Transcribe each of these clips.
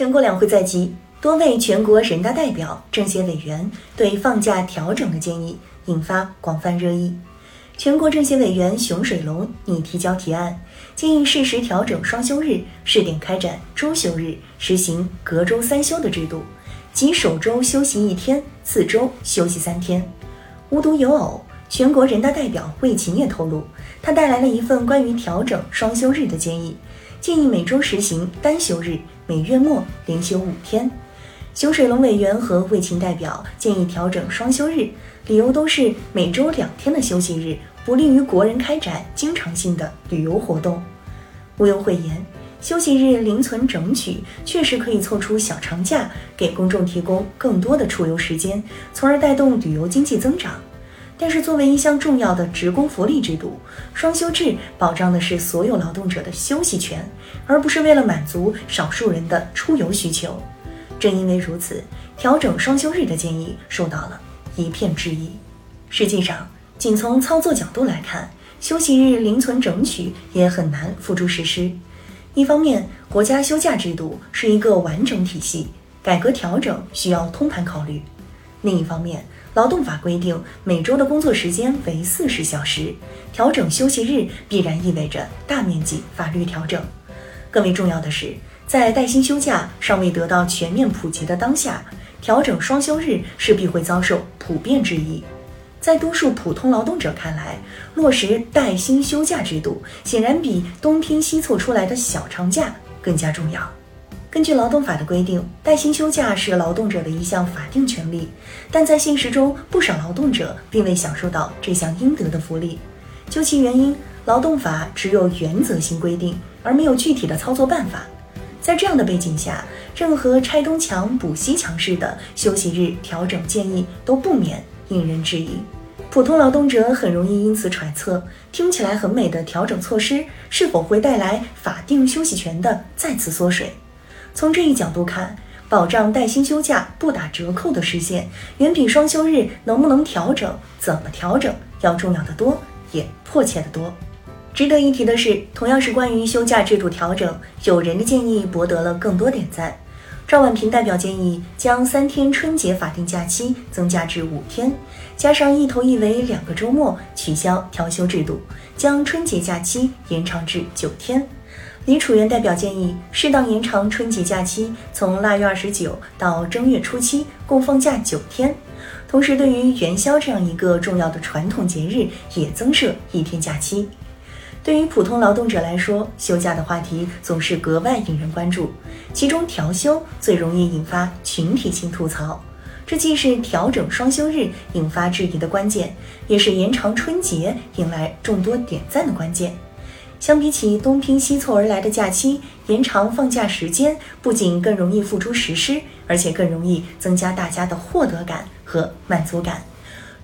全国两会在即，多位全国人大代表、政协委员对放假调整的建议引发广泛热议。全国政协委员熊水龙拟提交提案，建议适时调整双休日，试点开展周休日，实行隔周三休的制度，即首周休息一天，次周休息三天。无独有偶，全国人大代表魏琴也透露，他带来了一份关于调整双休日的建议。建议每周实行单休日，每月末连休五天。熊水龙委员和卫勤代表建议调整双休日，理由都是每周两天的休息日不利于国人开展经常性的旅游活动。毋庸讳言，休息日零存整取确实可以凑出小长假，给公众提供更多的出游时间，从而带动旅游经济增长。但是，作为一项重要的职工福利制度，双休制保障的是所有劳动者的休息权，而不是为了满足少数人的出游需求。正因为如此，调整双休日的建议受到了一片质疑。实际上，仅从操作角度来看，休息日零存整取也很难付诸实施。一方面，国家休假制度是一个完整体系，改革调整需要通盘考虑。另一方面，劳动法规定每周的工作时间为四十小时，调整休息日必然意味着大面积法律调整。更为重要的是，在带薪休假尚未得到全面普及的当下，调整双休日势必会遭受普遍质疑。在多数普通劳动者看来，落实带薪休假制度显然比东拼西凑出来的小长假更加重要。根据劳动法的规定，带薪休假是劳动者的一项法定权利，但在现实中，不少劳动者并未享受到这项应得的福利。究其原因，劳动法只有原则性规定，而没有具体的操作办法。在这样的背景下，任何拆东墙补西墙式的休息日调整建议都不免引人质疑。普通劳动者很容易因此揣测，听起来很美的调整措施是否会带来法定休息权的再次缩水。从这一角度看，保障带薪休假不打折扣的实现，远比双休日能不能调整、怎么调整要重要的多，也迫切的多。值得一提的是，同样是关于休假制度调整，有人的建议博得了更多点赞。赵婉平代表建议将三天春节法定假期增加至五天，加上一头一尾两个周末，取消调休制度，将春节假期延长至九天。李楚元代表建议，适当延长春节假期，从腊月二十九到正月初七，共放假九天。同时，对于元宵这样一个重要的传统节日，也增设一天假期。对于普通劳动者来说，休假的话题总是格外引人关注，其中调休最容易引发群体性吐槽。这既是调整双休日引发质疑的关键，也是延长春节引来众多点赞的关键。相比起东拼西凑而来的假期，延长放假时间不仅更容易付诸实施，而且更容易增加大家的获得感和满足感。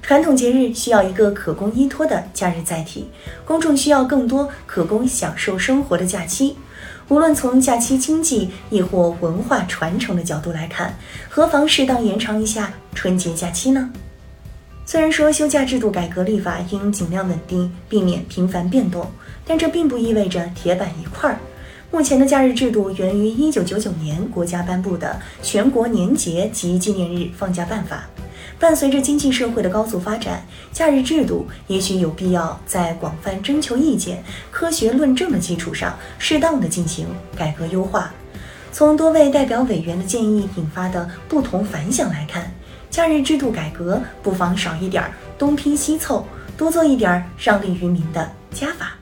传统节日需要一个可供依托的假日载体，公众需要更多可供享受生活的假期。无论从假期经济亦或文化传承的角度来看，何妨适当延长一下春节假期呢？虽然说休假制度改革立法应尽量稳定，避免频繁变动，但这并不意味着铁板一块儿。目前的假日制度源于1999年国家颁布的《全国年节及纪念日放假办法》。伴随着经济社会的高速发展，假日制度也许有必要在广泛征求意见、科学论证的基础上，适当的进行改革优化。从多位代表委员的建议引发的不同反响来看。假日制度改革不妨少一点东拼西凑，多做一点让利于民的加法。